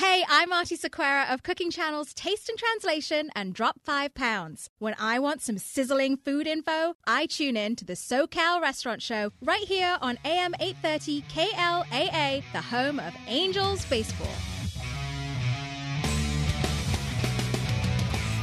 Hey, I'm Aarti Sequeira of Cooking Channel's Taste in Translation and Drop 5 Pounds. When I want some sizzling food info, I tune in to the SoCal Restaurant Show right here on AM 830 KLAA, the home of Angels Baseball.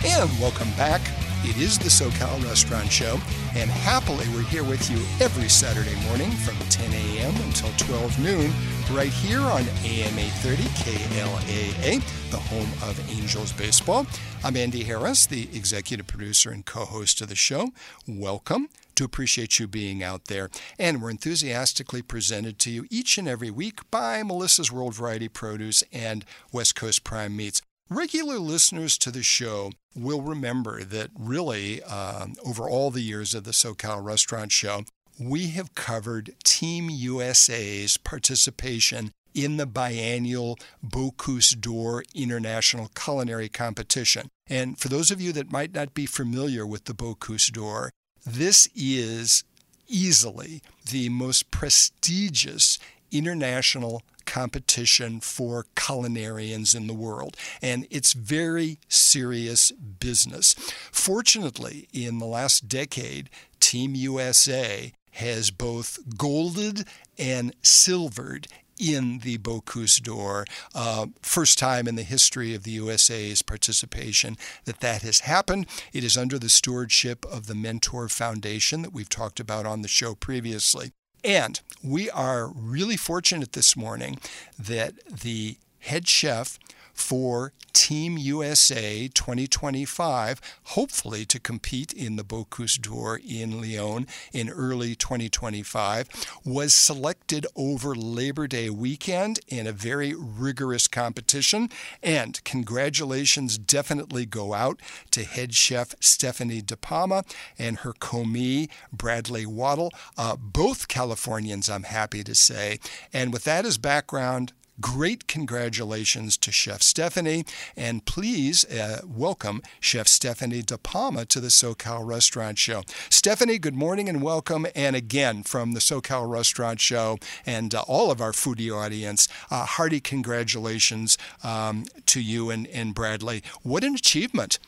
And welcome back. It is the SoCal Restaurant Show, and happily we're here with you every Saturday morning from 10 a.m. until 12 noon, right here on AM 830 KLAA, the home of Angels Baseball. I'm Andy Harris, the executive producer and co host of the show. Welcome. to appreciate you being out there. And we're enthusiastically presented to you each and every week by Melissa's World Variety Produce and West Coast Prime Meats. Regular listeners to the show will remember that really, uh, over all the years of the SoCal Restaurant Show, we have covered Team USA's participation in the biennial Bocuse d'Or International Culinary Competition. And for those of you that might not be familiar with the Bocuse d'Or, this is easily the most prestigious international competition for culinarians in the world. And it's very serious business. Fortunately, in the last decade, Team USA has both golded and silvered in the Bocuse d'Or. Uh, first time in the history of the USA's participation that that has happened. It is under the stewardship of the Mentor Foundation that we've talked about on the show previously. And we are really fortunate this morning that the head chef for Team USA 2025, hopefully to compete in the Bocuse d'Or in Lyon in early 2025, was selected over Labor Day weekend in a very rigorous competition. And congratulations definitely go out to head chef Stefani De Palma and her commis Bradley Waddle, uh, both Californians, I'm happy to say. And with that as background, Great congratulations to Chef Stefani, and please uh, welcome Chef Stefani De Palma to the SoCal Restaurant Show. Stefani, good morning and welcome. And again, from the SoCal Restaurant Show and uh, all of our foodie audience, uh, hearty congratulations um, to you and, and Bradley. What an achievement!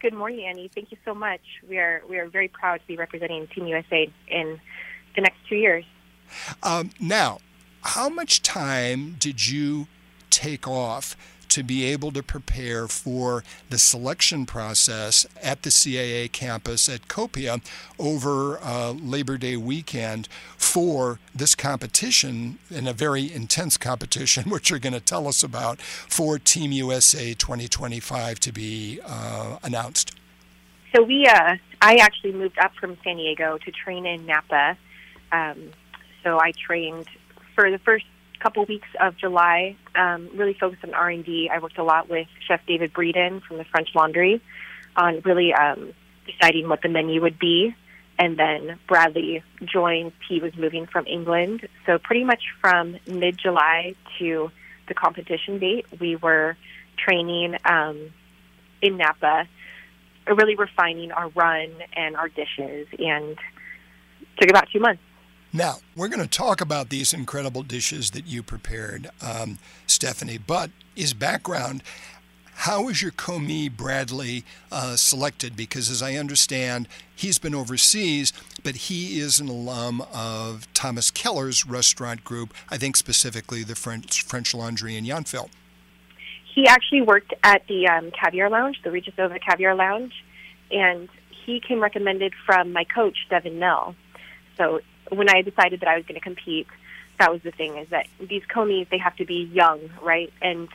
Good morning, Annie. Thank you so much. We are we are very proud to be representing Team USA in the next two years. Um, now, how much time did you take off to be able to prepare for the selection process at the CIA campus at Copia over uh, Labor Day weekend for this competition, in a very intense competition, which you're going to tell us about, for Team USA 2025 to be uh, announced? So we, uh, I actually moved up from San Diego to train in Napa. Um, so I trained for the first couple weeks of July, um, really focused on R and D. I worked a lot with Chef David Breeden from the French Laundry on really um, deciding what the menu would be. And then Bradley joined. He was moving from England, so pretty much from mid July to the competition date, we were training um, in Napa, really refining our run and our dishes, and took about two months. Now, we're going to talk about these incredible dishes that you prepared, um, Stefani, but is background, how was your commis Bradley uh, selected? Because as I understand, he's been overseas, but he is an alum of Thomas Keller's restaurant group, I think specifically the French, French Laundry in Yountville. He actually worked at the um, Caviar Lounge, the Regiis Ova Caviar Lounge, and he came recommended from my coach, Devin Nell. So when I decided that I was going to compete, that was the thing is that these commis they have to be young, right? And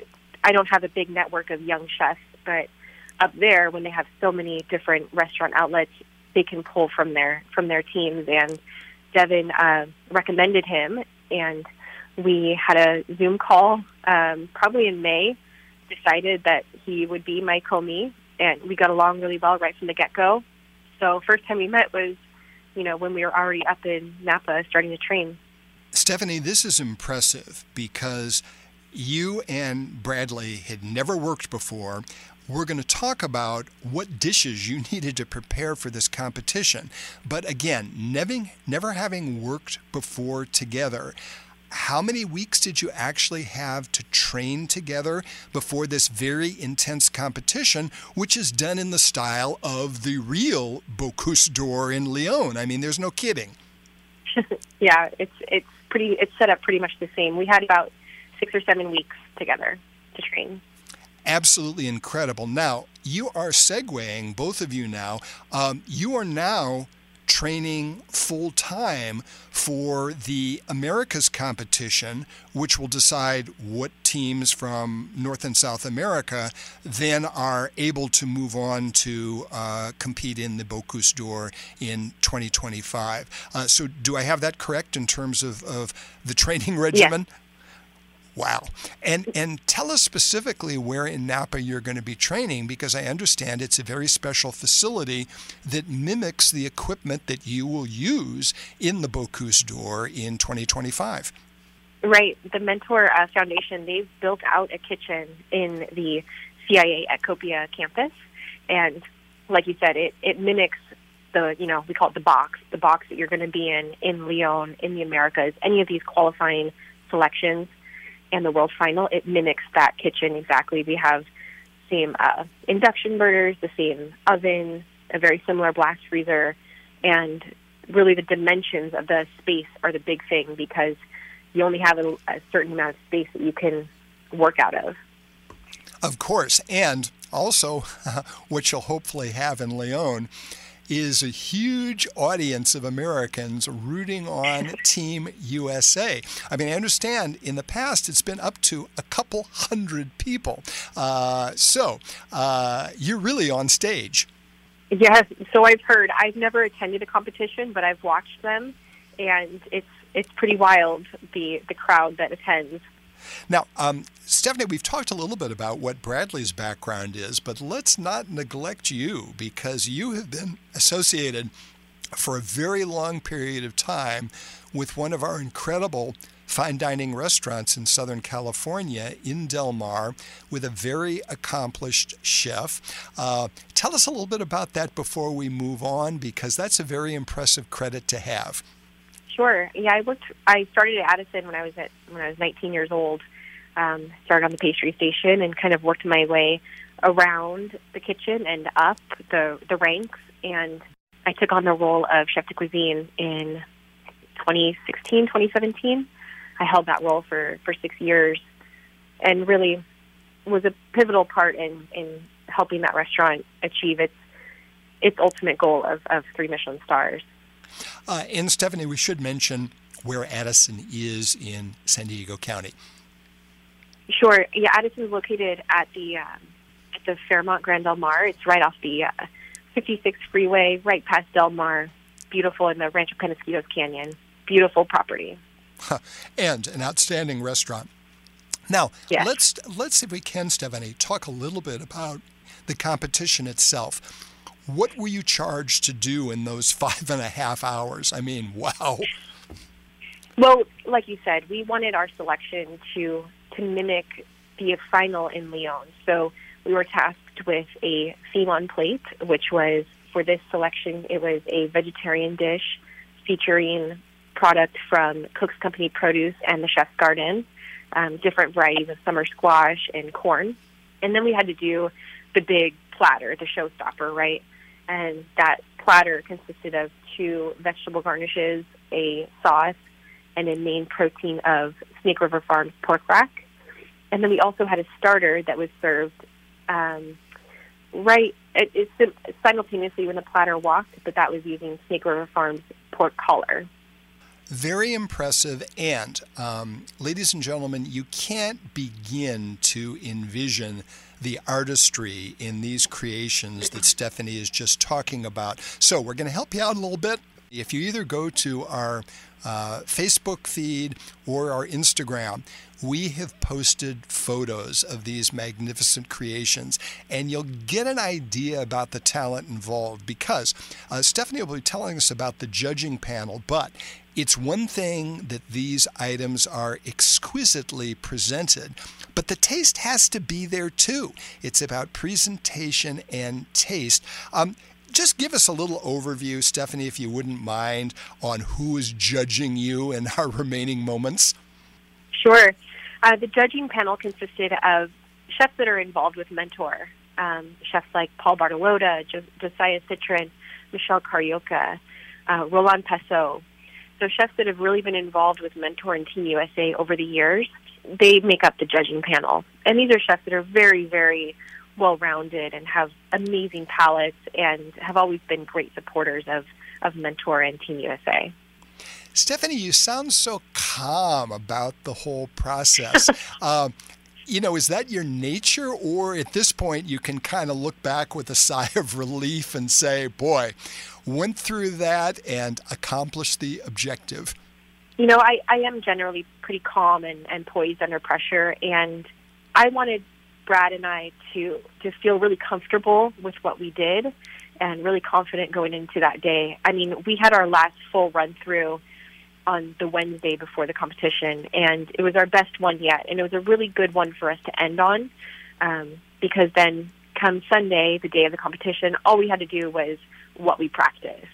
I don't have a big network of young chefs, but up there when they have so many different restaurant outlets, they can pull from their from their teams. And Devin uh, recommended him, and we had a Zoom call um, probably in May. Decided that he would be my commis, and we got along really well right from the get go. So first time we met was you know, when we were already up in Napa starting to train. Stefani, this is impressive because you and Bradley had never worked before. We're going to talk about what dishes you needed to prepare for this competition. But again, never, having worked before together, how many weeks did you actually have to train together before this very intense competition, which is done in the style of the real Bocuse d'Or in Lyon? I mean, there's no kidding. yeah, it's it's pretty. It's set up pretty much the same. We had about six or seven weeks together to train. Absolutely incredible. Now you are segueing, both of you now. Um, you are now training full time for the Americas competition, which will decide what teams from North and South America then are able to move on to uh, compete in the Bocuse d'Or in 2025. Uh, so, do I have that correct in terms of, of the training regimen? Yes. Wow. And and tell us specifically where in Napa you're going to be training because I understand it's a very special facility that mimics the equipment that you will use in the Bocuse d'Or in 2025. Right. The Mentor uh, Foundation, they've built out a kitchen in the CIA at Copia campus. And like you said, it, it mimics the, you know, we call it the box, the box that you're going to be in in Lyon, in the Americas, any of these qualifying selections and the world final, it mimics that kitchen exactly. We have same uh, induction burners, the same oven, a very similar blast freezer, and really the dimensions of the space are the big thing because you only have a, a certain amount of space that you can work out of. Of course, and also what you'll hopefully have in Lyon is a huge audience of Americans rooting on Team USA. I mean, I understand in the past it's been up to a couple hundred people. Uh, so uh, you're really on stage. Yes, so I've heard. I've never attended a competition, but I've watched them, and it's it's pretty wild the the crowd that attends. Now, um, Stefani, we've talked a little bit about what Bradley's background is, but let's not neglect you because you have been associated for a very long period of time with one of our incredible fine dining restaurants in Southern California in Del Mar with a very accomplished chef. Uh, tell us a little bit about that before we move on because that's a very impressive credit to have. Sure. Yeah, I worked. I started at Addison when I was at when I was 19 years old. Um, started on the pastry station and kind of worked my way around the kitchen and up the the ranks. And I took on the role of chef de cuisine in 2016, 2017. I held that role for for six years, and really was a pivotal part in in helping that restaurant achieve its its ultimate goal of, of three Michelin stars. Uh, and Stefani, we should mention where Addison is in San Diego County. Sure. Yeah, Addison is located at the um, at the Fairmont Grand Del Mar. It's right off the uh, 56 freeway, right past Del Mar. Beautiful in the Rancho Penasquitos Canyon. Beautiful property. and an outstanding restaurant. Now, yes. let's let's see if we can, Stefani, talk a little bit about the competition itself. What were you charged to do in those five and a half hours? I mean, wow. Well, like you said, we wanted our selection to to mimic the final in Lyon. So we were tasked with a theme on plate, which was for this selection, it was a vegetarian dish featuring product from Cook's Company Produce and the Chef's Garden, um, different varieties of summer squash and corn. And then we had to do the big platter, the showstopper, right? And that platter consisted of two vegetable garnishes, a sauce, and a main protein of Snake River Farms pork rack. And then we also had a starter that was served um, right it, it, simultaneously when the platter walked, but that was using Snake River Farms pork collar. Very impressive. And, um, ladies and gentlemen, you can't begin to envision the artistry in these creations that Stefani is just talking about. So, we're going to help you out a little bit. If you either go to our uh, Facebook feed or our Instagram, we have posted photos of these magnificent creations, and you'll get an idea about the talent involved because uh, Stefani will be telling us about the judging panel, but it's one thing that these items are exquisitely presented, but the taste has to be there too. It's about presentation and taste. Um, just give us a little overview, Stefani, if you wouldn't mind, on who is judging you in our remaining moments. Sure. Uh, the judging panel consisted of chefs that are involved with Mentor, um, chefs like Paul Bartolotta, jo- Josiah Citrin, Michelle Carioca, uh, Roland Passot. So chefs that have really been involved with Mentor and Team USA over the years, they make up the judging panel. And these are chefs that are very, very well-rounded and have amazing palates and have always been great supporters of, of Mentor and Team USA. Stefani, you sound so calm about the whole process. um, you know, is that your nature, or at this point you can kind of look back with a sigh of relief and say, boy, went through that and accomplished the objective? You know, I, I am generally pretty calm and, and poised under pressure, and I wanted Brad and I to, to feel really comfortable with what we did and really confident going into that day. I mean, we had our last full run through on the Wednesday before the competition, and it was our best one yet, and it was a really good one for us to end on, um, because then come Sunday, the day of the competition, all we had to do was what we practiced,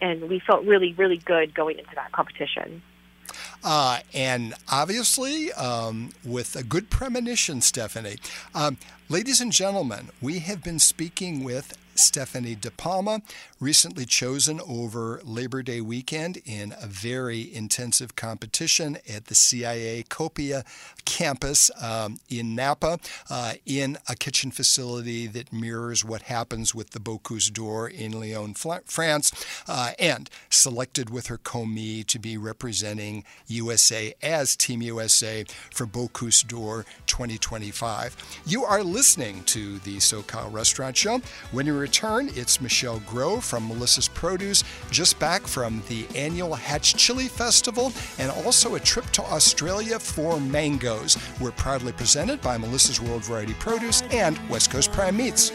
and we felt really, really good going into that competition. Uh, and obviously, um, with a good premonition, Stefani. Um, ladies and gentlemen, we have been speaking with Stefani De Palma, recently chosen over Labor Day weekend in a very intensive competition at the CIA Copia campus um, in Napa uh, in a kitchen facility that mirrors what happens with the Bocuse d'Or in Lyon, France, uh, and selected with her commis to be representing USA as Team USA for Bocuse d'Or 2025. You are listening to the SoCal Restaurant Show. When you return, it's Michelle Grove from Melissa's Produce, just back from the annual Hatch Chili Festival, and also a trip to Australia for mangoes. We're proudly presented by Melissa's World Variety Produce and West Coast Prime Meats.